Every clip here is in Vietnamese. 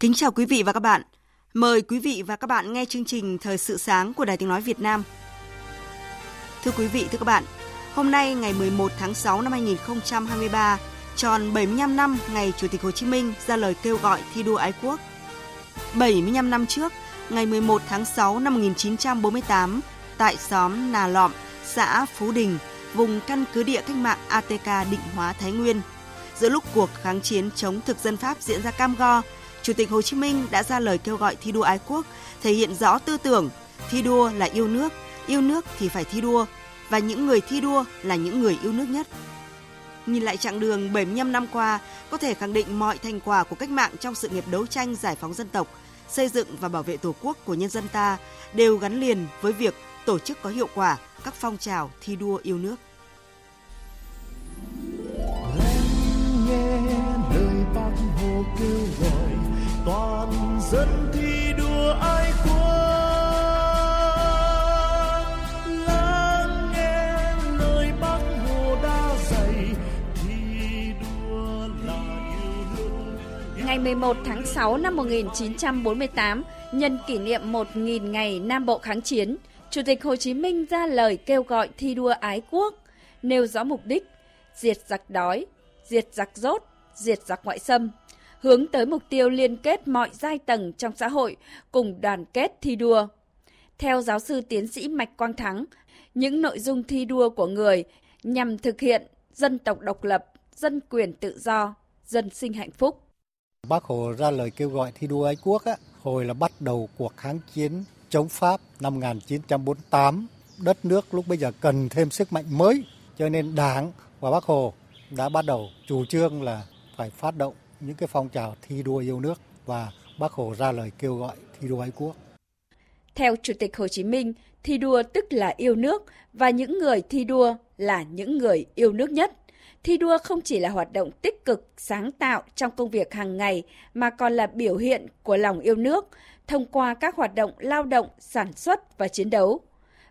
Kính chào quý vị và các bạn. Mời quý vị và các bạn nghe chương trình Thời sự sáng của Đài Tiếng Nói Việt Nam. Thưa quý vị, thưa các bạn, hôm nay ngày 11 tháng 6 năm 2023, tròn 75 năm ngày Chủ tịch Hồ Chí Minh ra lời kêu gọi thi đua ái quốc. 75 năm trước, ngày 11 tháng 6 năm 1948, tại xóm Nà Lọm, xã Phú Đình, vùng căn cứ địa cách mạng ATK Định Hóa Thái Nguyên. Giữa lúc cuộc kháng chiến chống thực dân Pháp diễn ra cam go, Chủ tịch Hồ Chí Minh đã ra lời kêu gọi thi đua ái quốc, thể hiện rõ tư tưởng thi đua là yêu nước, yêu nước thì phải thi đua và những người thi đua là những người yêu nước nhất. Nhìn lại chặng đường 75 năm qua, có thể khẳng định mọi thành quả của cách mạng trong sự nghiệp đấu tranh giải phóng dân tộc, xây dựng và bảo vệ Tổ quốc của nhân dân ta đều gắn liền với việc tổ chức có hiệu quả các phong trào thi đua yêu nước. 1 tháng 6 năm 1948, nhân kỷ niệm 1.000 ngày Nam Bộ kháng chiến, Chủ tịch Hồ Chí Minh ra lời kêu gọi thi đua ái quốc, nêu rõ mục đích diệt giặc đói, diệt giặc rốt, diệt giặc ngoại xâm, hướng tới mục tiêu liên kết mọi giai tầng trong xã hội cùng đoàn kết thi đua. Theo giáo sư tiến sĩ Mạch Quang Thắng, những nội dung thi đua của người nhằm thực hiện dân tộc độc lập, dân quyền tự do, dân sinh hạnh phúc. Bác Hồ ra lời kêu gọi thi đua ái quốc á, hồi là bắt đầu cuộc kháng chiến chống Pháp năm 1948. Đất nước lúc bây giờ cần thêm sức mạnh mới, cho nên Đảng và Bác Hồ đã bắt đầu chủ trương là phải phát động những cái phong trào thi đua yêu nước và Bác Hồ ra lời kêu gọi thi đua ái quốc. Theo Chủ tịch Hồ Chí Minh, thi đua tức là yêu nước và những người thi đua là những người yêu nước nhất. Thi đua không chỉ là hoạt động tích cực, sáng tạo trong công việc hàng ngày mà còn là biểu hiện của lòng yêu nước thông qua các hoạt động lao động, sản xuất và chiến đấu.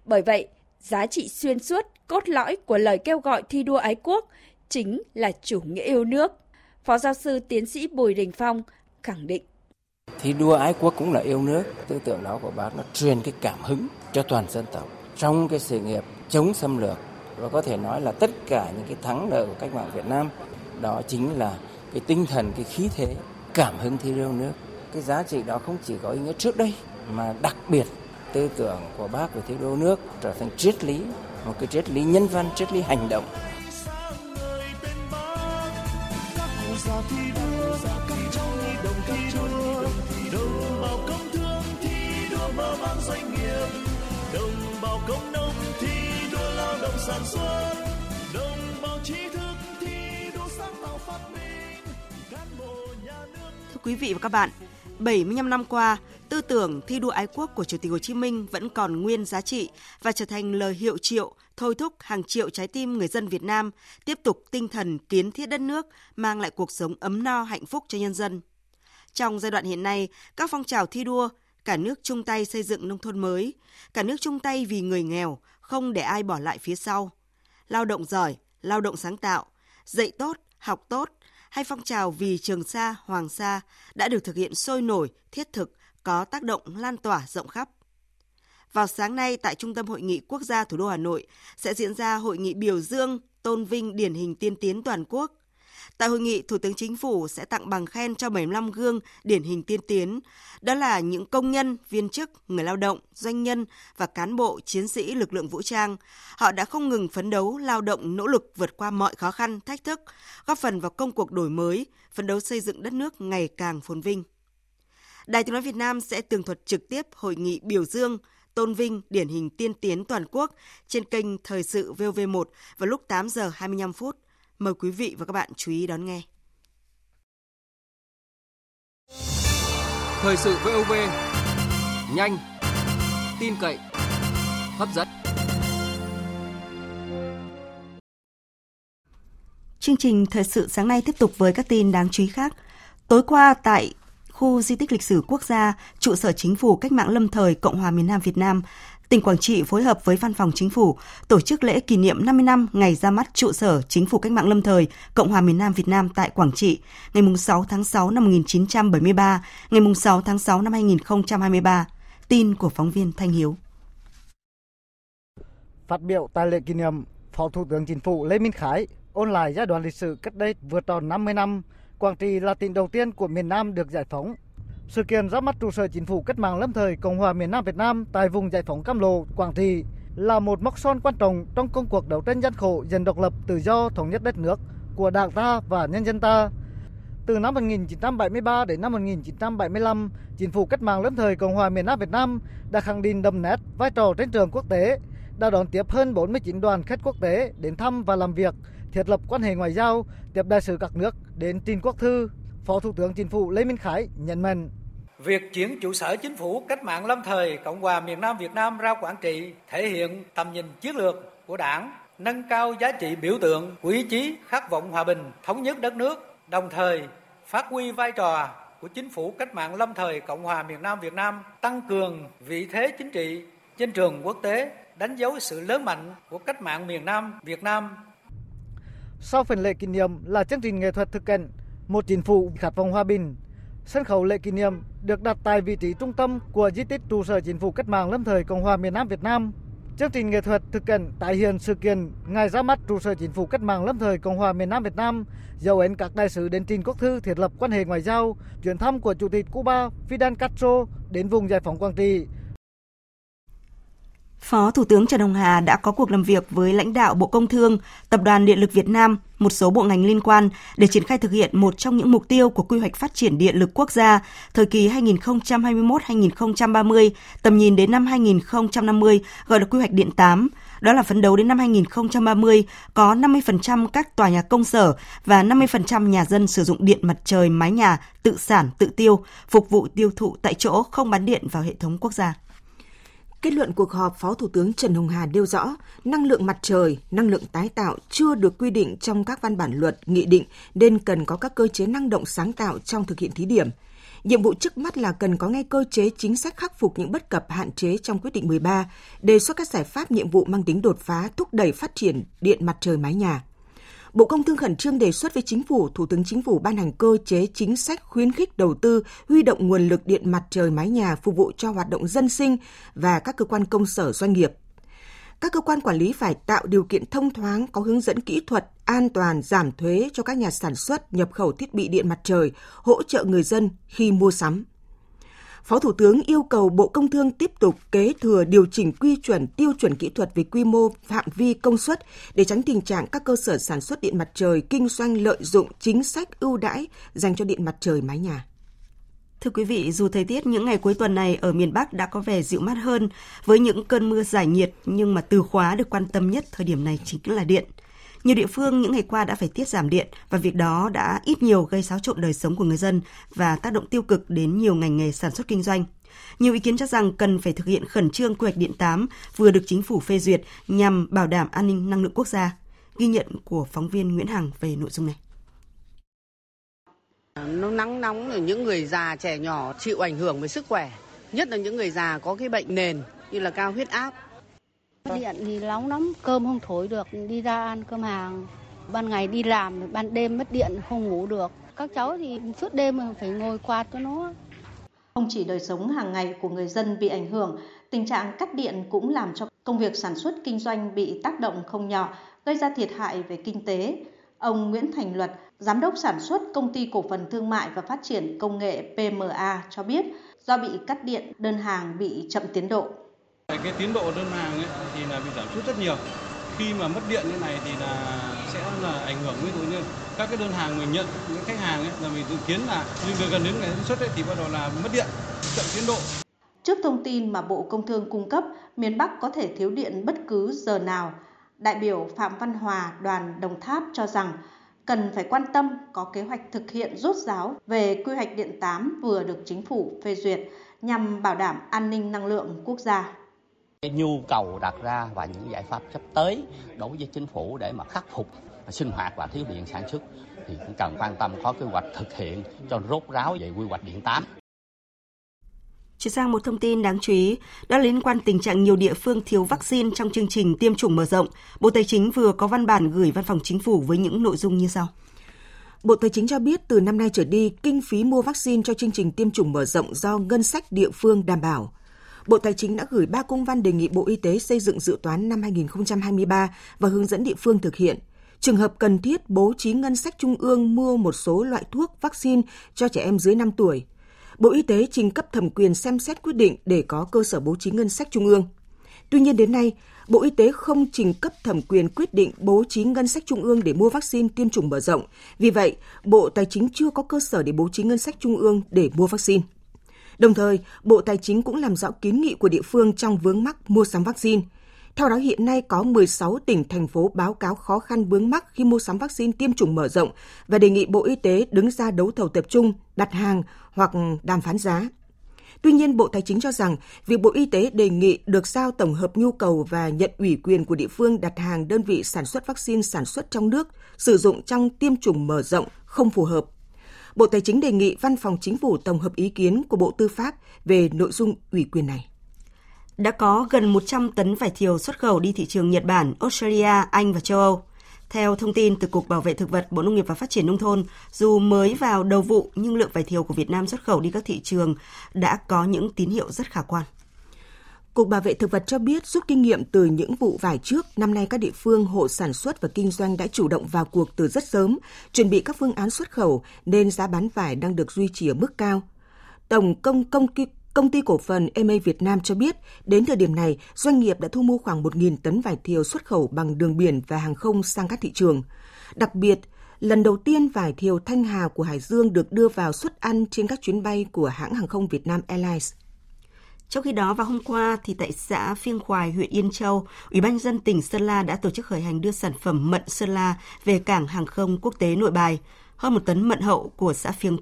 Bởi vậy, giá trị xuyên suốt, cốt lõi của lời kêu gọi thi đua ái quốc chính là chủ nghĩa yêu nước. Phó giáo sư tiến sĩ Bùi Đình Phong khẳng định. Thi đua ái quốc cũng là yêu nước. Tư tưởng đó của bác nó truyền cái cảm hứng cho toàn dân tộc trong cái sự nghiệp chống xâm lược và có thể nói là tất cả những cái thắng lợi của cách mạng Việt Nam, đó chính là cái tinh thần, cái khí thế, cảm hứng thi đua nước. Cái giá trị đó không chỉ có ý nghĩa trước đây, mà đặc biệt tư tưởng của bác về thi đua nước trở thành triết lý, một cái triết lý nhân văn, triết lý hành động. Đồng bào công nông sản xuất đồng bào trí thức thi đua sáng tạo phát minh cán bộ nhà nước Thưa quý vị và các bạn, 75 năm qua, tư tưởng thi đua ái quốc của Chủ tịch Hồ Chí Minh vẫn còn nguyên giá trị và trở thành lời hiệu triệu thôi thúc hàng triệu trái tim người dân Việt Nam tiếp tục tinh thần kiến thiết đất nước, mang lại cuộc sống ấm no hạnh phúc cho nhân dân. Trong giai đoạn hiện nay, các phong trào thi đua, cả nước chung tay xây dựng nông thôn mới, cả nước chung tay vì người nghèo, không để ai bỏ lại phía sau. Lao động giỏi, lao động sáng tạo, dạy tốt, học tốt, hay phong trào vì Trường Sa, Hoàng Sa đã được thực hiện sôi nổi, thiết thực, có tác động lan tỏa rộng khắp. Vào sáng nay tại Trung tâm Hội nghị Quốc gia thủ đô Hà Nội sẽ diễn ra hội nghị biểu dương tôn vinh điển hình tiên tiến toàn quốc. Tại hội nghị, Thủ tướng Chính phủ sẽ tặng bằng khen cho 75 gương điển hình tiên tiến. Đó là những công nhân, viên chức, người lao động, doanh nhân và cán bộ, chiến sĩ lực lượng vũ trang. Họ đã không ngừng phấn đấu, lao động, nỗ lực vượt qua mọi khó khăn, thách thức, góp phần vào công cuộc đổi mới, phấn đấu xây dựng đất nước ngày càng phồn vinh. Đài Tiếng Nói Việt Nam sẽ tường thuật trực tiếp hội nghị biểu dương, tôn vinh điển hình tiên tiến toàn quốc trên kênh Thời sự VOV1 vào lúc 8 giờ 25 phút. Mời quý vị và các bạn chú ý đón nghe. Thời sự VOV nhanh, tin cậy, hấp dẫn. Chương trình thời sự sáng nay tiếp tục với các tin đáng chú ý khác. Tối qua tại khu di tích lịch sử quốc gia, trụ sở chính phủ cách mạng lâm thời Cộng hòa miền Nam Việt Nam, tỉnh Quảng Trị phối hợp với Văn phòng Chính phủ tổ chức lễ kỷ niệm 50 năm ngày ra mắt trụ sở Chính phủ cách mạng lâm thời Cộng hòa miền Nam Việt Nam tại Quảng Trị, ngày 6 tháng 6 năm 1973, ngày 6 tháng 6 năm 2023. Tin của phóng viên Thanh Hiếu. Phát biểu tại lễ kỷ niệm, Phó Thủ tướng Chính phủ Lê Minh Khái ôn lại giai đoạn lịch sử cách đây vừa tròn 50 năm Quảng Trị là tỉnh đầu tiên của miền Nam được giải phóng. Sự kiện ra mắt trụ sở chính phủ cách mạng lâm thời Cộng hòa miền Nam Việt Nam tại vùng giải phóng Cam Lộ, Quảng Trị là một mốc son quan trọng trong công cuộc đấu tranh gian khổ giành độc lập tự do thống nhất đất nước của Đảng ta và nhân dân ta. Từ năm 1973 đến năm 1975, Chính phủ cách mạng lâm thời Cộng hòa miền Nam Việt Nam đã khẳng định đậm nét vai trò trên trường quốc tế, đã đón tiếp hơn 49 đoàn khách quốc tế đến thăm và làm việc, thiết lập quan hệ ngoại giao, tiếp đại sứ các nước đến tin quốc thư. Phó Thủ tướng Chính phủ Lê Minh Khái nhận mạnh. Việc chuyển trụ sở chính phủ cách mạng lâm thời Cộng hòa miền Nam Việt Nam ra Quảng Trị thể hiện tầm nhìn chiến lược của Đảng, nâng cao giá trị biểu tượng của ý chí khát vọng hòa bình, thống nhất đất nước, đồng thời phát huy vai trò của chính phủ cách mạng lâm thời Cộng hòa miền Nam Việt Nam tăng cường vị thế chính trị trên trường quốc tế, đánh dấu sự lớn mạnh của cách mạng miền Nam Việt Nam sau phần lễ kỷ niệm là chương trình nghệ thuật thực cảnh một chính phủ khát vọng hòa bình. Sân khấu lễ kỷ niệm được đặt tại vị trí trung tâm của di tích trụ sở chính phủ cách mạng lâm thời Cộng hòa miền Nam Việt Nam. Chương trình nghệ thuật thực cảnh tái hiện sự kiện ngày ra mắt trụ sở chính phủ cách mạng lâm thời Cộng hòa miền Nam Việt Nam, dấu ấn các đại sứ đến trình quốc thư thiết lập quan hệ ngoại giao, chuyến thăm của Chủ tịch Cuba Fidel Castro đến vùng giải phóng Quảng Trị, Phó Thủ tướng Trần Hồng Hà đã có cuộc làm việc với lãnh đạo Bộ Công Thương, Tập đoàn Điện lực Việt Nam, một số bộ ngành liên quan để triển khai thực hiện một trong những mục tiêu của quy hoạch phát triển điện lực quốc gia thời kỳ 2021-2030, tầm nhìn đến năm 2050 gọi là quy hoạch điện 8. Đó là phấn đấu đến năm 2030 có 50% các tòa nhà công sở và 50% nhà dân sử dụng điện mặt trời mái nhà tự sản tự tiêu, phục vụ tiêu thụ tại chỗ không bán điện vào hệ thống quốc gia. Kết luận cuộc họp, Phó Thủ tướng Trần Hồng Hà nêu rõ, năng lượng mặt trời, năng lượng tái tạo chưa được quy định trong các văn bản luật, nghị định nên cần có các cơ chế năng động sáng tạo trong thực hiện thí điểm. Nhiệm vụ trước mắt là cần có ngay cơ chế chính sách khắc phục những bất cập hạn chế trong quyết định 13, đề xuất các giải pháp nhiệm vụ mang tính đột phá thúc đẩy phát triển điện mặt trời mái nhà. Bộ Công Thương khẩn trương đề xuất với Chính phủ, Thủ tướng Chính phủ ban hành cơ chế chính sách khuyến khích đầu tư, huy động nguồn lực điện mặt trời mái nhà phục vụ cho hoạt động dân sinh và các cơ quan công sở doanh nghiệp. Các cơ quan quản lý phải tạo điều kiện thông thoáng, có hướng dẫn kỹ thuật, an toàn, giảm thuế cho các nhà sản xuất, nhập khẩu thiết bị điện mặt trời, hỗ trợ người dân khi mua sắm. Phó Thủ tướng yêu cầu Bộ Công Thương tiếp tục kế thừa điều chỉnh quy chuẩn tiêu chuẩn kỹ thuật về quy mô, phạm vi, công suất để tránh tình trạng các cơ sở sản xuất điện mặt trời kinh doanh lợi dụng chính sách ưu đãi dành cho điện mặt trời mái nhà. Thưa quý vị, dù thời tiết những ngày cuối tuần này ở miền Bắc đã có vẻ dịu mát hơn với những cơn mưa giải nhiệt, nhưng mà từ khóa được quan tâm nhất thời điểm này chính là điện. Nhiều địa phương những ngày qua đã phải tiết giảm điện và việc đó đã ít nhiều gây xáo trộn đời sống của người dân và tác động tiêu cực đến nhiều ngành nghề sản xuất kinh doanh. Nhiều ý kiến cho rằng cần phải thực hiện khẩn trương quy hoạch điện 8 vừa được chính phủ phê duyệt nhằm bảo đảm an ninh năng lượng quốc gia. Ghi nhận của phóng viên Nguyễn Hằng về nội dung này. Nó nắng nóng là những người già trẻ nhỏ chịu ảnh hưởng với sức khỏe, nhất là những người già có cái bệnh nền như là cao huyết áp, Điện thì nóng lắm, cơm không thổi được, đi ra ăn cơm hàng. Ban ngày đi làm, ban đêm mất điện không ngủ được. Các cháu thì suốt đêm phải ngồi quạt cho nó. Không chỉ đời sống hàng ngày của người dân bị ảnh hưởng, tình trạng cắt điện cũng làm cho công việc sản xuất kinh doanh bị tác động không nhỏ, gây ra thiệt hại về kinh tế. Ông Nguyễn Thành Luật, Giám đốc sản xuất Công ty Cổ phần Thương mại và Phát triển Công nghệ PMA cho biết do bị cắt điện, đơn hàng bị chậm tiến độ. Cái tiến độ đơn hàng ấy, thì là bị giảm sút rất nhiều. Khi mà mất điện như này thì là sẽ là ảnh hưởng ví dụ như các cái đơn hàng mình nhận những khách hàng ấy, là mình dự kiến là nhưng gần đến ngày sản xuất ấy, thì bắt đầu là mất điện, chậm tiến độ. Trước thông tin mà Bộ Công Thương cung cấp, miền Bắc có thể thiếu điện bất cứ giờ nào, đại biểu Phạm Văn Hòa, đoàn Đồng Tháp cho rằng cần phải quan tâm có kế hoạch thực hiện rốt ráo về quy hoạch điện 8 vừa được chính phủ phê duyệt nhằm bảo đảm an ninh năng lượng quốc gia. Cái nhu cầu đặt ra và những giải pháp sắp tới đối với chính phủ để mà khắc phục sinh hoạt và thiếu điện sản xuất thì cũng cần quan tâm có kế hoạch thực hiện cho rốt ráo về quy hoạch điện 8. Chuyển sang một thông tin đáng chú ý, đó liên quan tình trạng nhiều địa phương thiếu vaccine trong chương trình tiêm chủng mở rộng. Bộ Tài chính vừa có văn bản gửi Văn phòng Chính phủ với những nội dung như sau. Bộ Tài chính cho biết từ năm nay trở đi, kinh phí mua vaccine cho chương trình tiêm chủng mở rộng do ngân sách địa phương đảm bảo. Bộ Tài chính đã gửi 3 công văn đề nghị Bộ Y tế xây dựng dự toán năm 2023 và hướng dẫn địa phương thực hiện. Trường hợp cần thiết bố trí ngân sách trung ương mua một số loại thuốc vaccine cho trẻ em dưới 5 tuổi – Bộ Y tế trình cấp thẩm quyền xem xét quyết định để có cơ sở bố trí ngân sách trung ương. Tuy nhiên đến nay, Bộ Y tế không trình cấp thẩm quyền quyết định bố trí ngân sách trung ương để mua vaccine tiêm chủng mở rộng. Vì vậy, Bộ Tài chính chưa có cơ sở để bố trí ngân sách trung ương để mua vaccine. Đồng thời, Bộ Tài chính cũng làm rõ kiến nghị của địa phương trong vướng mắc mua sắm vaccine – theo đó, hiện nay có 16 tỉnh, thành phố báo cáo khó khăn vướng mắc khi mua sắm vaccine tiêm chủng mở rộng và đề nghị Bộ Y tế đứng ra đấu thầu tập trung, đặt hàng hoặc đàm phán giá. Tuy nhiên, Bộ Tài chính cho rằng việc Bộ Y tế đề nghị được giao tổng hợp nhu cầu và nhận ủy quyền của địa phương đặt hàng đơn vị sản xuất vaccine sản xuất trong nước sử dụng trong tiêm chủng mở rộng không phù hợp. Bộ Tài chính đề nghị Văn phòng Chính phủ tổng hợp ý kiến của Bộ Tư pháp về nội dung ủy quyền này đã có gần 100 tấn vải thiều xuất khẩu đi thị trường Nhật Bản, Australia, Anh và châu Âu. Theo thông tin từ Cục Bảo vệ Thực vật Bộ Nông nghiệp và Phát triển Nông thôn, dù mới vào đầu vụ nhưng lượng vải thiều của Việt Nam xuất khẩu đi các thị trường đã có những tín hiệu rất khả quan. Cục Bảo vệ Thực vật cho biết rút kinh nghiệm từ những vụ vải trước, năm nay các địa phương, hộ sản xuất và kinh doanh đã chủ động vào cuộc từ rất sớm, chuẩn bị các phương án xuất khẩu nên giá bán vải đang được duy trì ở mức cao. Tổng công công Công ty cổ phần EMA Việt Nam cho biết, đến thời điểm này, doanh nghiệp đã thu mua khoảng 1.000 tấn vải thiều xuất khẩu bằng đường biển và hàng không sang các thị trường. Đặc biệt, lần đầu tiên vải thiều Thanh Hà của Hải Dương được đưa vào xuất ăn trên các chuyến bay của hãng hàng không Việt Nam Airlines. Trong khi đó, vào hôm qua, thì tại xã Phiêng Khoài, huyện Yên Châu, Ủy ban dân tỉnh Sơn La đã tổ chức khởi hành đưa sản phẩm mận Sơn La về cảng hàng không quốc tế Nội Bài. Hơn một tấn mận hậu của xã Phiêng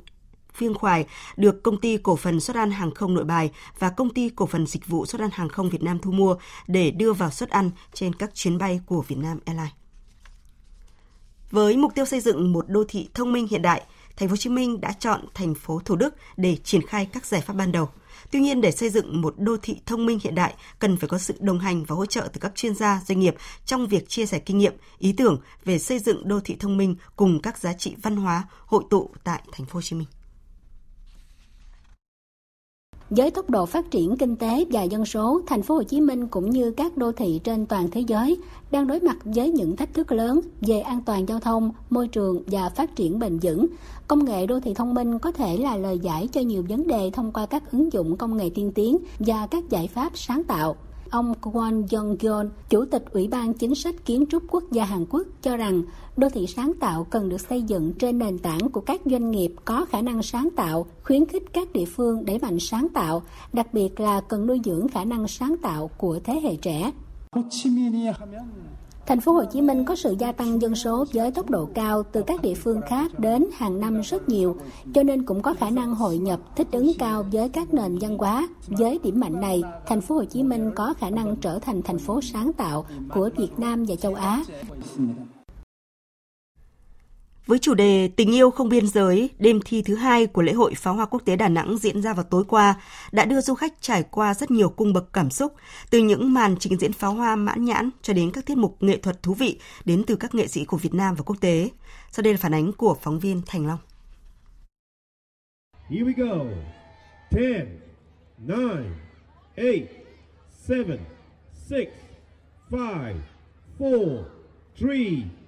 Phiêng Khoài được công ty cổ phần xuất ăn hàng không Nội Bài và công ty cổ phần dịch vụ xuất ăn hàng không Việt Nam thu mua để đưa vào xuất ăn trên các chuyến bay của Việt Nam Airlines. Với mục tiêu xây dựng một đô thị thông minh hiện đại, Thành phố Hồ Chí Minh đã chọn thành phố Thủ Đức để triển khai các giải pháp ban đầu. Tuy nhiên để xây dựng một đô thị thông minh hiện đại cần phải có sự đồng hành và hỗ trợ từ các chuyên gia, doanh nghiệp trong việc chia sẻ kinh nghiệm, ý tưởng về xây dựng đô thị thông minh cùng các giá trị văn hóa hội tụ tại thành phố Hồ Chí Minh. Với tốc độ phát triển kinh tế và dân số, thành phố Hồ Chí Minh cũng như các đô thị trên toàn thế giới đang đối mặt với những thách thức lớn về an toàn giao thông, môi trường và phát triển bền vững. Công nghệ đô thị thông minh có thể là lời giải cho nhiều vấn đề thông qua các ứng dụng công nghệ tiên tiến và các giải pháp sáng tạo. Ông Kwon Jong-yeon, Chủ tịch Ủy ban Chính sách Kiến trúc Quốc gia Hàn Quốc cho rằng đô thị sáng tạo cần được xây dựng trên nền tảng của các doanh nghiệp có khả năng sáng tạo, khuyến khích các địa phương đẩy mạnh sáng tạo, đặc biệt là cần nuôi dưỡng khả năng sáng tạo của thế hệ trẻ. Thành phố Hồ Chí Minh có sự gia tăng dân số với tốc độ cao từ các địa phương khác đến hàng năm rất nhiều, cho nên cũng có khả năng hội nhập thích ứng cao với các nền văn hóa. Với điểm mạnh này, thành phố Hồ Chí Minh có khả năng trở thành thành phố sáng tạo của Việt Nam và châu Á. Với chủ đề Tình yêu không biên giới, đêm thi thứ hai của lễ hội pháo hoa quốc tế Đà Nẵng diễn ra vào tối qua đã đưa du khách trải qua rất nhiều cung bậc cảm xúc, từ những màn trình diễn pháo hoa mãn nhãn cho đến các tiết mục nghệ thuật thú vị đến từ các nghệ sĩ của Việt Nam và quốc tế. Sau đây là phản ánh của phóng viên Thành Long. Here we go. 10, 9, 8, 7, 6, 5, 4, 3,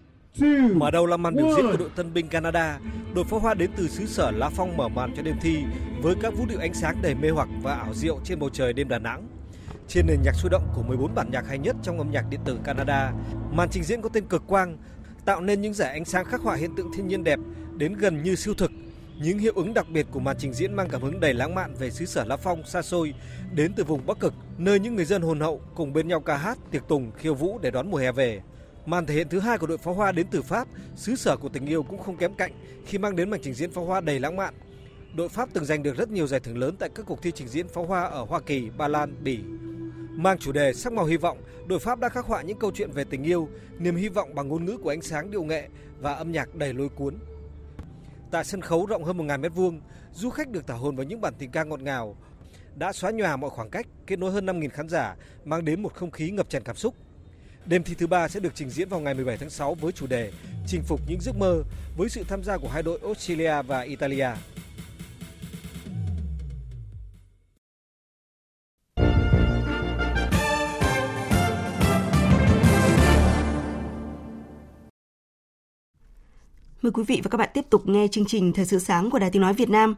Mở đầu là màn biểu diễn của đội tân binh Canada, đội pháo hoa đến từ xứ sở La Phong mở màn cho đêm thi với các vũ điệu ánh sáng đầy mê hoặc và ảo diệu trên bầu trời đêm Đà Nẵng. Trên nền nhạc sôi động của 14 bản nhạc hay nhất trong âm nhạc điện tử Canada, màn trình diễn có tên cực quang tạo nên những giải ánh sáng khắc họa hiện tượng thiên nhiên đẹp đến gần như siêu thực. Những hiệu ứng đặc biệt của màn trình diễn mang cảm hứng đầy lãng mạn về xứ sở La Phong xa xôi đến từ vùng Bắc Cực, nơi những người dân hồn hậu cùng bên nhau ca hát, tiệc tùng, khiêu vũ để đón mùa hè về. Màn thể hiện thứ hai của đội pháo hoa đến từ Pháp, xứ sở của tình yêu cũng không kém cạnh khi mang đến màn trình diễn pháo hoa đầy lãng mạn. Đội Pháp từng giành được rất nhiều giải thưởng lớn tại các cuộc thi trình diễn pháo hoa ở Hoa Kỳ, Ba Lan, Bỉ. Mang chủ đề sắc màu hy vọng, đội Pháp đã khắc họa những câu chuyện về tình yêu, niềm hy vọng bằng ngôn ngữ của ánh sáng điệu nghệ và âm nhạc đầy lôi cuốn. Tại sân khấu rộng hơn 1.000 mét vuông, du khách được thả hồn vào những bản tình ca ngọt ngào, đã xóa nhòa mọi khoảng cách, kết nối hơn 5.000 khán giả, mang đến một không khí ngập tràn cảm xúc. Đêm thi thứ ba sẽ được trình diễn vào ngày 17 tháng 6 với chủ đề Chinh phục những giấc mơ với sự tham gia của hai đội Australia và Italia. Mời quý vị và các bạn tiếp tục nghe chương trình Thời sự sáng của Đài Tiếng Nói Việt Nam.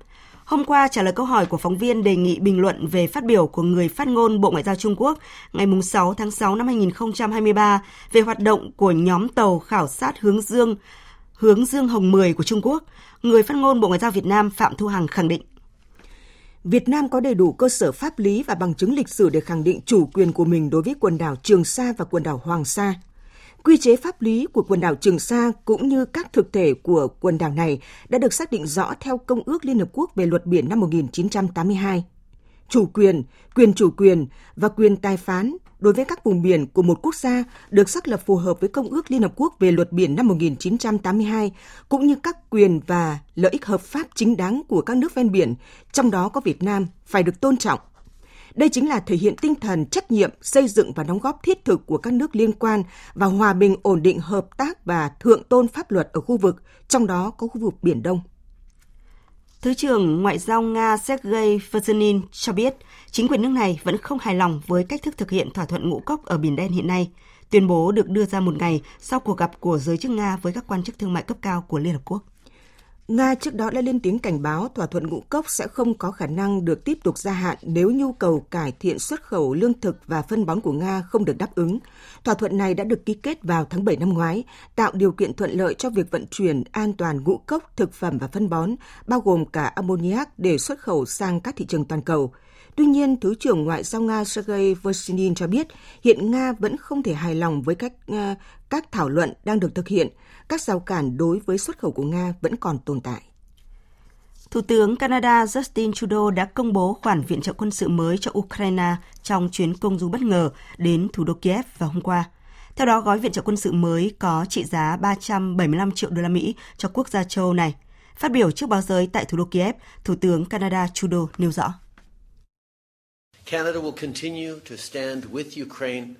Hôm qua trả lời câu hỏi của phóng viên đề nghị bình luận về phát biểu của người phát ngôn Bộ Ngoại giao Trung Quốc ngày 6 tháng 6 năm 2023 về hoạt động của nhóm tàu khảo sát hướng dương hướng dương Hồng 10 của Trung Quốc, người phát ngôn Bộ Ngoại giao Việt Nam Phạm Thu Hằng khẳng định. Việt Nam có đầy đủ cơ sở pháp lý và bằng chứng lịch sử để khẳng định chủ quyền của mình đối với quần đảo Trường Sa và quần đảo Hoàng Sa. Quy chế pháp lý của quần đảo Trường Sa cũng như các thực thể của quần đảo này đã được xác định rõ theo Công ước Liên Hợp Quốc về luật biển năm 1982. Chủ quyền, quyền chủ quyền và quyền tài phán đối với các vùng biển của một quốc gia được xác lập phù hợp với Công ước Liên Hợp Quốc về luật biển năm 1982, cũng như các quyền và lợi ích hợp pháp chính đáng của các nước ven biển, trong đó có Việt Nam, phải được tôn trọng. Đây chính là thể hiện tinh thần trách nhiệm, xây dựng và đóng góp thiết thực của các nước liên quan vào hòa bình, ổn định, hợp tác và thượng tôn pháp luật ở khu vực, trong đó có khu vực Biển Đông. Thứ trưởng Ngoại giao Nga Sergei Vershinin cho biết, chính quyền nước này vẫn không hài lòng với cách thức thực hiện thỏa thuận ngũ cốc ở Biển Đen hiện nay. Tuyên bố được đưa ra một ngày sau cuộc gặp của giới chức Nga với các quan chức thương mại cấp cao của Liên Hợp Quốc. Nga trước đó đã lên tiếng cảnh báo thỏa thuận ngũ cốc sẽ không có khả năng được tiếp tục gia hạn nếu nhu cầu cải thiện xuất khẩu lương thực và phân bón của Nga không được đáp ứng. Thỏa thuận này đã được ký kết vào tháng 7 năm ngoái, tạo điều kiện thuận lợi cho việc vận chuyển an toàn ngũ cốc, thực phẩm và phân bón, bao gồm cả ammoniac để xuất khẩu sang các thị trường toàn cầu. Tuy nhiên, Thứ trưởng Ngoại giao Nga Sergei Vershinin cho biết hiện Nga vẫn không thể hài lòng với cách uh, các thảo luận đang được thực hiện – các rào cản đối với xuất khẩu của Nga vẫn còn tồn tại. Thủ tướng Canada Justin Trudeau đã công bố khoản viện trợ quân sự mới cho Ukraine trong chuyến công du bất ngờ đến thủ đô Kiev vào hôm qua. Theo đó, gói viện trợ quân sự mới có trị giá 375 triệu đô la Mỹ cho quốc gia châu này. Phát biểu trước báo giới tại thủ đô Kiev, Thủ tướng Canada Trudeau nêu rõ. Canada will continue to stand with Ukraine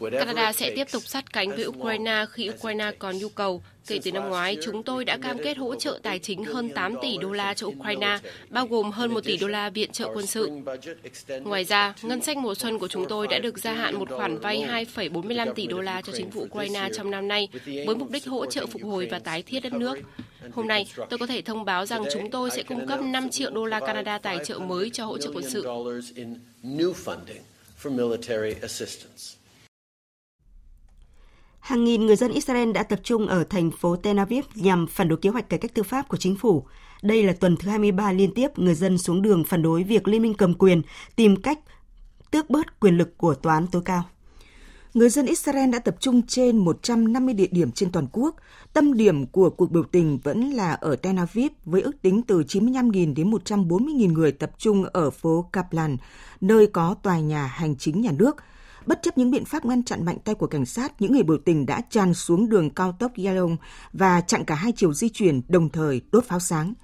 Canada sẽ tiếp tục sát cánh với Ukraine khi Ukraine còn nhu cầu. Kể từ năm ngoái, chúng tôi đã cam kết hỗ trợ tài chính hơn 8 tỷ đô la cho Ukraine, bao gồm hơn 1 tỷ đô la viện trợ quân sự. Ngoài ra, ngân sách mùa xuân của chúng tôi đã được gia hạn một khoản vay 2,45 tỷ đô la cho chính phủ Ukraine trong năm nay với mục đích hỗ trợ phục hồi và tái thiết đất nước. Hôm nay, tôi có thể thông báo rằng chúng tôi sẽ cung cấp 5 triệu đô la Canada tài trợ mới cho hỗ trợ quân sự. Hàng nghìn người dân Israel đã tập trung ở thành phố Tel Aviv nhằm phản đối kế hoạch cải cách tư pháp của chính phủ. Đây là tuần thứ 23 liên tiếp người dân xuống đường phản đối việc Liên minh cầm quyền tìm cách tước bớt quyền lực của tòa án tối cao. Người dân Israel đã tập trung trên 150 địa điểm trên toàn quốc. Tâm điểm của cuộc biểu tình vẫn là ở Tel Aviv với ước tính từ 95.000 đến 140.000 người tập trung ở phố Kaplan, nơi có tòa nhà hành chính nhà nước – Bất chấp những biện pháp ngăn chặn mạnh tay của cảnh sát, những người biểu tình đã tràn xuống đường cao tốc Yalom và chặn cả hai chiều di chuyển đồng thời đốt pháo sáng.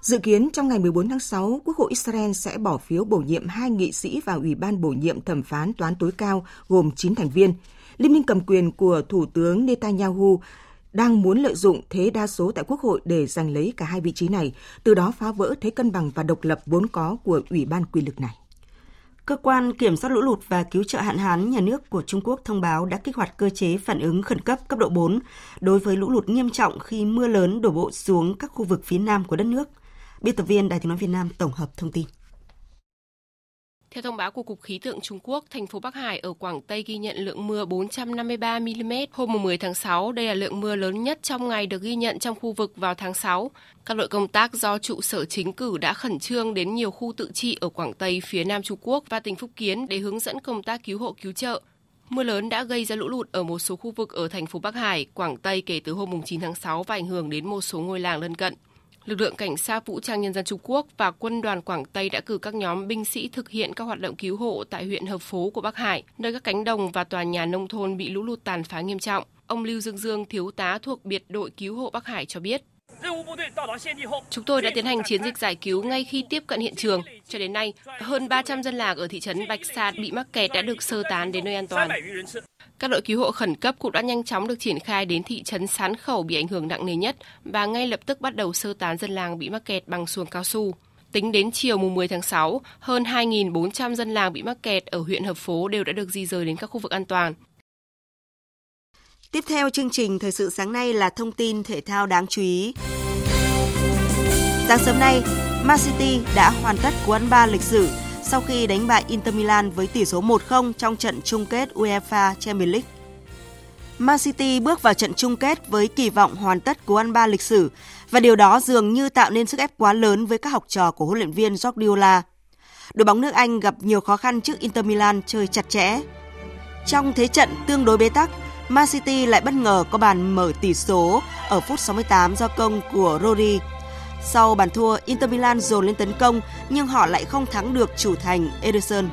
Dự kiến trong ngày 14 tháng 6, Quốc hội Israel sẽ bỏ phiếu bổ nhiệm hai nghị sĩ vào Ủy ban bổ nhiệm thẩm phán toán tối cao gồm 9 thành viên. Liên minh cầm quyền của Thủ tướng Netanyahu đang muốn lợi dụng thế đa số tại Quốc hội để giành lấy cả hai vị trí này, từ đó phá vỡ thế cân bằng và độc lập vốn có của Ủy ban quyền lực này. Cơ quan Kiểm soát lũ lụt và cứu trợ hạn hán nhà nước của Trung Quốc thông báo đã kích hoạt cơ chế phản ứng khẩn cấp cấp độ 4 đối với lũ lụt nghiêm trọng khi mưa lớn đổ bộ xuống các khu vực phía nam của đất nước. Biên tập viên Đài tiếng nói Việt Nam tổng hợp thông tin. Theo thông báo của Cục Khí tượng Trung Quốc, thành phố Bắc Hải ở Quảng Tây ghi nhận lượng mưa 453 mm hôm 10 tháng 6. Đây là lượng mưa lớn nhất trong ngày được ghi nhận trong khu vực vào tháng 6. Các đội công tác do trụ sở chính cử đã khẩn trương đến nhiều khu tự trị ở Quảng Tây phía Nam Trung Quốc và tỉnh Phúc Kiến để hướng dẫn công tác cứu hộ cứu trợ. Mưa lớn đã gây ra lũ lụt ở một số khu vực ở thành phố Bắc Hải, Quảng Tây kể từ hôm 9 tháng 6 và ảnh hưởng đến một số ngôi làng lân cận. Lực lượng cảnh sát vũ trang nhân dân Trung Quốc và quân đoàn Quảng Tây đã cử các nhóm binh sĩ thực hiện các hoạt động cứu hộ tại huyện Hợp Phố của Bắc Hải, nơi các cánh đồng và tòa nhà nông thôn bị lũ lụt tàn phá nghiêm trọng. Ông Lưu Dương Dương, thiếu tá thuộc biệt đội cứu hộ Bắc Hải cho biết. Chúng tôi đã tiến hành chiến dịch giải cứu ngay khi tiếp cận hiện trường. Cho đến nay, hơn 300 dân làng ở thị trấn Bạch Sạt bị mắc kẹt đã được sơ tán đến nơi an toàn. Các đội cứu hộ khẩn cấp cũng đã nhanh chóng được triển khai đến thị trấn Sán Khẩu bị ảnh hưởng nặng nề nhất và ngay lập tức bắt đầu sơ tán dân làng bị mắc kẹt bằng xuồng cao su. Tính đến chiều mùng 10 tháng 6, hơn 2.400 dân làng bị mắc kẹt ở huyện Hợp Phố đều đã được di rời đến các khu vực an toàn. Tiếp theo chương trình Thời sự sáng nay là thông tin thể thao đáng chú ý. Sáng sớm nay, Man City đã hoàn tất cú ăn ba lịch sử sau khi đánh bại Inter Milan với tỷ số 1-0 trong trận chung kết UEFA Champions League. Man City bước vào trận chung kết với kỳ vọng hoàn tất cú ăn ba lịch sử và điều đó dường như tạo nên sức ép quá lớn với các học trò của huấn luyện viên Guardiola. Đội bóng nước Anh gặp nhiều khó khăn trước Inter Milan chơi chặt chẽ. Trong thế trận tương đối bế tắc, Man City lại bất ngờ có bàn mở tỷ số ở phút 68 do công của Rodri sau bàn thua, Inter Milan dồn lên tấn công nhưng họ lại không thắng được chủ thành Ederson.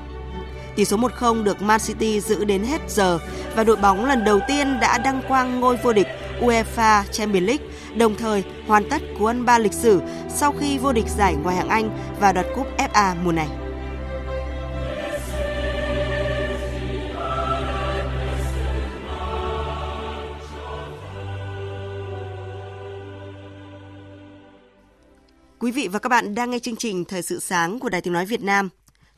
Tỷ số 1-0 được Man City giữ đến hết giờ và đội bóng lần đầu tiên đã đăng quang ngôi vô địch UEFA Champions League, đồng thời hoàn tất cú ăn ba lịch sử sau khi vô địch giải Ngoại hạng Anh và đoạt cúp FA mùa này. Quý vị và các bạn đang nghe chương trình Thời sự sáng của Đài Tiếng Nói Việt Nam.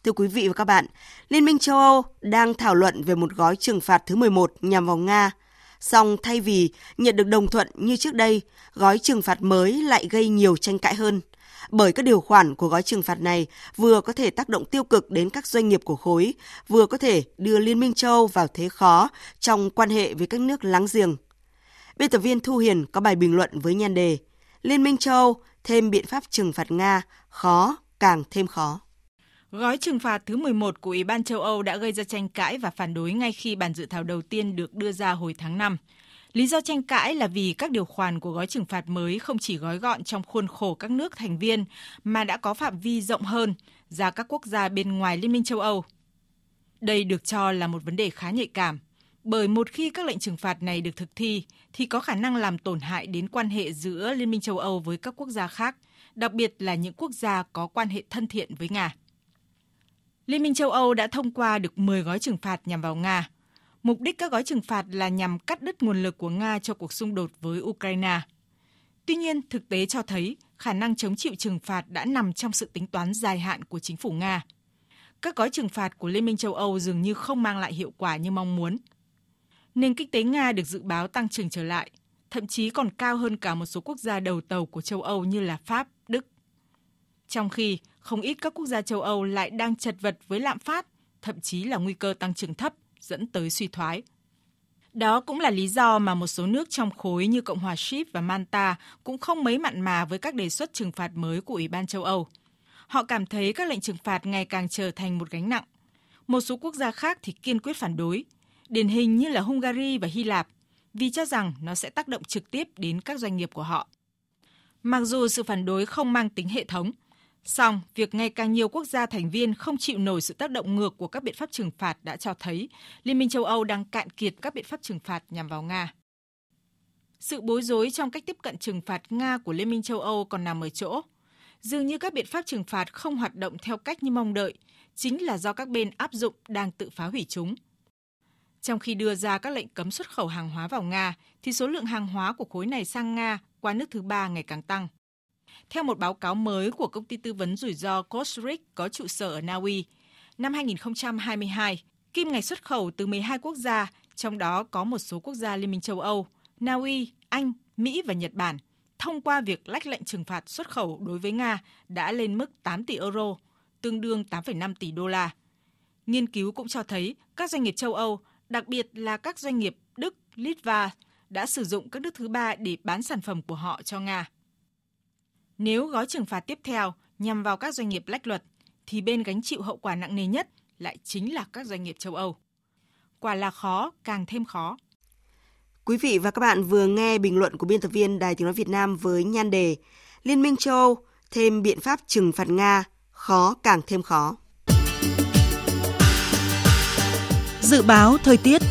Thưa quý vị và các bạn, Liên minh châu Âu đang thảo luận về một gói trừng phạt thứ 11 nhằm vào Nga. Song thay vì nhận được đồng thuận như trước đây, gói trừng phạt mới lại gây nhiều tranh cãi hơn. Bởi các điều khoản của gói trừng phạt này vừa có thể tác động tiêu cực đến các doanh nghiệp của khối, vừa có thể đưa Liên minh châu Âu vào thế khó trong quan hệ với các nước láng giềng. Biên tập viên Thu Hiền có bài bình luận với nhan đề Liên minh châu Âu thêm biện pháp trừng phạt Nga, khó càng thêm khó. Gói trừng phạt thứ 11 của Ủy ban châu Âu đã gây ra tranh cãi và phản đối ngay khi bản dự thảo đầu tiên được đưa ra hồi tháng 5. Lý do tranh cãi là vì các điều khoản của gói trừng phạt mới không chỉ gói gọn trong khuôn khổ các nước thành viên mà đã có phạm vi rộng hơn ra các quốc gia bên ngoài Liên minh châu Âu. Đây được cho là một vấn đề khá nhạy cảm, bởi một khi các lệnh trừng phạt này được thực thi thì có khả năng làm tổn hại đến quan hệ giữa Liên minh châu Âu với các quốc gia khác, đặc biệt là những quốc gia có quan hệ thân thiện với Nga. Liên minh châu Âu đã thông qua được 10 gói trừng phạt nhằm vào Nga. Mục đích các gói trừng phạt là nhằm cắt đứt nguồn lực của Nga cho cuộc xung đột với Ukraine. Tuy nhiên, thực tế cho thấy khả năng chống chịu trừng phạt đã nằm trong sự tính toán dài hạn của chính phủ Nga. Các gói trừng phạt của Liên minh châu Âu dường như không mang lại hiệu quả như mong muốn – nền kinh tế Nga được dự báo tăng trưởng trở lại, thậm chí còn cao hơn cả một số quốc gia đầu tàu của châu Âu như là Pháp, Đức. Trong khi không ít các quốc gia châu Âu lại đang chật vật với lạm phát, thậm chí là nguy cơ tăng trưởng thấp dẫn tới suy thoái. Đó cũng là lý do mà một số nước trong khối như Cộng hòa Ship và Manta cũng không mấy mặn mà với các đề xuất trừng phạt mới của Ủy ban châu Âu. Họ cảm thấy các lệnh trừng phạt ngày càng trở thành một gánh nặng. Một số quốc gia khác thì kiên quyết phản đối, điển hình như là Hungary và Hy Lạp, vì cho rằng nó sẽ tác động trực tiếp đến các doanh nghiệp của họ. Mặc dù sự phản đối không mang tính hệ thống, song việc ngày càng nhiều quốc gia thành viên không chịu nổi sự tác động ngược của các biện pháp trừng phạt đã cho thấy Liên minh châu Âu đang cạn kiệt các biện pháp trừng phạt nhằm vào Nga. Sự bối rối trong cách tiếp cận trừng phạt Nga của Liên minh châu Âu còn nằm ở chỗ. Dường như các biện pháp trừng phạt không hoạt động theo cách như mong đợi, chính là do các bên áp dụng đang tự phá hủy chúng – trong khi đưa ra các lệnh cấm xuất khẩu hàng hóa vào Nga, thì số lượng hàng hóa của khối này sang Nga qua nước thứ ba ngày càng tăng. Theo một báo cáo mới của công ty tư vấn rủi ro Cosric có trụ sở ở Na Uy, năm 2022, kim ngạch xuất khẩu từ 12 quốc gia, trong đó có một số quốc gia Liên minh châu Âu, Na Uy, Anh, Mỹ và Nhật Bản, thông qua việc lách lệnh trừng phạt xuất khẩu đối với Nga đã lên mức 8 tỷ euro, tương đương 8,5 tỷ đô la. Nghiên cứu cũng cho thấy các doanh nghiệp châu Âu, đặc biệt là các doanh nghiệp Đức, Litva, đã sử dụng các nước thứ ba để bán sản phẩm của họ cho Nga. Nếu gói trừng phạt tiếp theo nhằm vào các doanh nghiệp lách luật, thì bên gánh chịu hậu quả nặng nề nhất lại chính là các doanh nghiệp châu Âu. Quả là khó, càng thêm khó. Quý vị và các bạn vừa nghe bình luận của biên tập viên Đài Tiếng Nói Việt Nam với nhan đề Liên minh châu Âu thêm biện pháp trừng phạt Nga, khó càng thêm khó. Dự báo thời tiết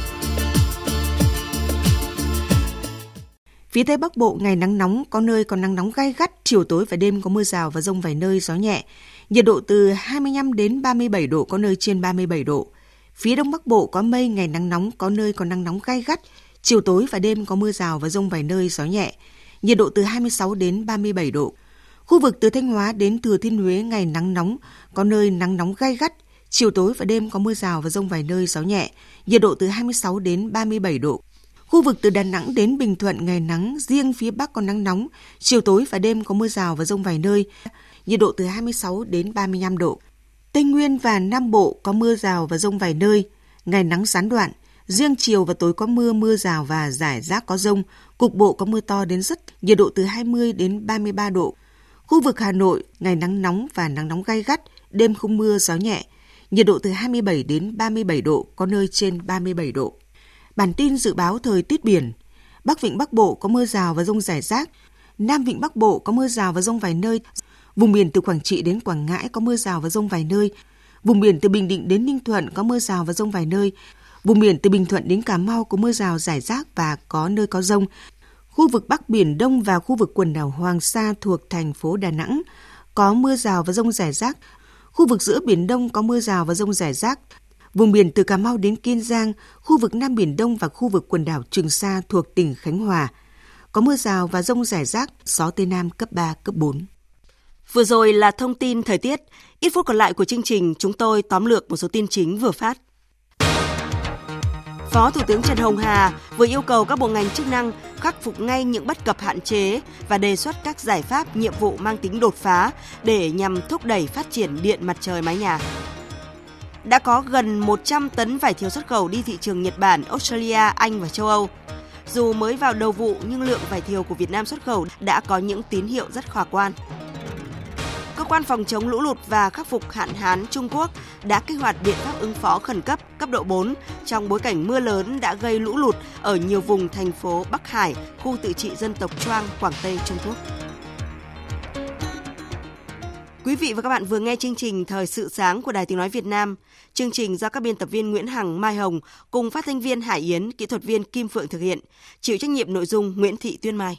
Phía Tây Bắc Bộ ngày nắng nóng, có nơi còn nắng nóng gai gắt, chiều tối và đêm có mưa rào và rông vài nơi, gió nhẹ. Nhiệt độ từ 25 đến 37 độ, có nơi trên 37 độ. Phía Đông Bắc Bộ có mây, ngày nắng nóng, có nơi còn nắng nóng gai gắt, chiều tối và đêm có mưa rào và rông vài nơi, gió nhẹ. Nhiệt độ từ 26 đến 37 độ. Khu vực từ Thanh Hóa đến Thừa Thiên Huế ngày nắng nóng, có nơi nắng nóng gai gắt, chiều tối và đêm có mưa rào và rông vài nơi, gió nhẹ. Nhiệt độ từ 26 đến 37 độ. Khu vực từ Đà Nẵng đến Bình Thuận ngày nắng, riêng phía Bắc có nắng nóng, chiều tối và đêm có mưa rào và rông vài nơi, nhiệt độ từ 26 đến 35 độ. Tây Nguyên và Nam Bộ có mưa rào và rông vài nơi, ngày nắng gián đoạn, riêng chiều và tối có mưa, mưa rào và rải rác có rông, cục bộ có mưa to đến rất, nhiệt độ từ 20 đến 33 độ. Khu vực Hà Nội, ngày nắng nóng và nắng nóng gai gắt, đêm không mưa, gió nhẹ, nhiệt độ từ 27 đến 37 độ, có nơi trên 37 độ. Bản tin dự báo thời tiết biển. Bắc Vịnh Bắc Bộ có mưa rào và rông rải rác. Nam Vịnh Bắc Bộ có mưa rào và rông vài nơi. Vùng biển từ Quảng Trị đến Quảng Ngãi có mưa rào và rông vài nơi. Vùng biển từ Bình Định đến Ninh Thuận có mưa rào và rông vài nơi. Vùng biển từ Bình Thuận đến Cà Mau có mưa rào rải rác và có nơi có rông. Khu vực Bắc Biển Đông và khu vực quần đảo Hoàng Sa thuộc thành phố Đà Nẵng có mưa rào và rông rải rác. Khu vực giữa Biển Đông có mưa rào và rông rải rác. Vùng biển từ Cà Mau đến Kiên Giang, khu vực Nam Biển Đông và khu vực quần đảo Trường Sa thuộc tỉnh Khánh Hòa. Có mưa rào và rông rải rác, gió Tây Nam cấp 3, cấp 4. Vừa rồi là thông tin thời tiết. Ít phút còn lại của chương trình, chúng tôi tóm lược một số tin chính vừa phát. Phó Thủ tướng Trần Hồng Hà vừa yêu cầu các bộ ngành chức năng khắc phục ngay những bất cập hạn chế và đề xuất các giải pháp nhiệm vụ mang tính đột phá để nhằm thúc đẩy phát triển điện mặt trời mái nhà đã có gần 100 tấn vải thiều xuất khẩu đi thị trường Nhật Bản, Australia, Anh và châu Âu. Dù mới vào đầu vụ nhưng lượng vải thiều của Việt Nam xuất khẩu đã có những tín hiệu rất khả quan. Quan phòng chống lũ lụt và khắc phục hạn hán Trung Quốc đã kích hoạt biện pháp ứng phó khẩn cấp cấp độ 4 trong bối cảnh mưa lớn đã gây lũ lụt ở nhiều vùng thành phố Bắc Hải, khu tự trị dân tộc Choang, Quảng Tây, Trung Quốc. Quý vị và các bạn vừa nghe chương trình Thời sự sáng của Đài Tiếng Nói Việt Nam. Chương trình do các biên tập viên Nguyễn Hằng, Mai Hồng cùng phát thanh viên Hải Yến, kỹ thuật viên Kim Phượng thực hiện. Chịu trách nhiệm nội dung Nguyễn Thị Tuyên Mai.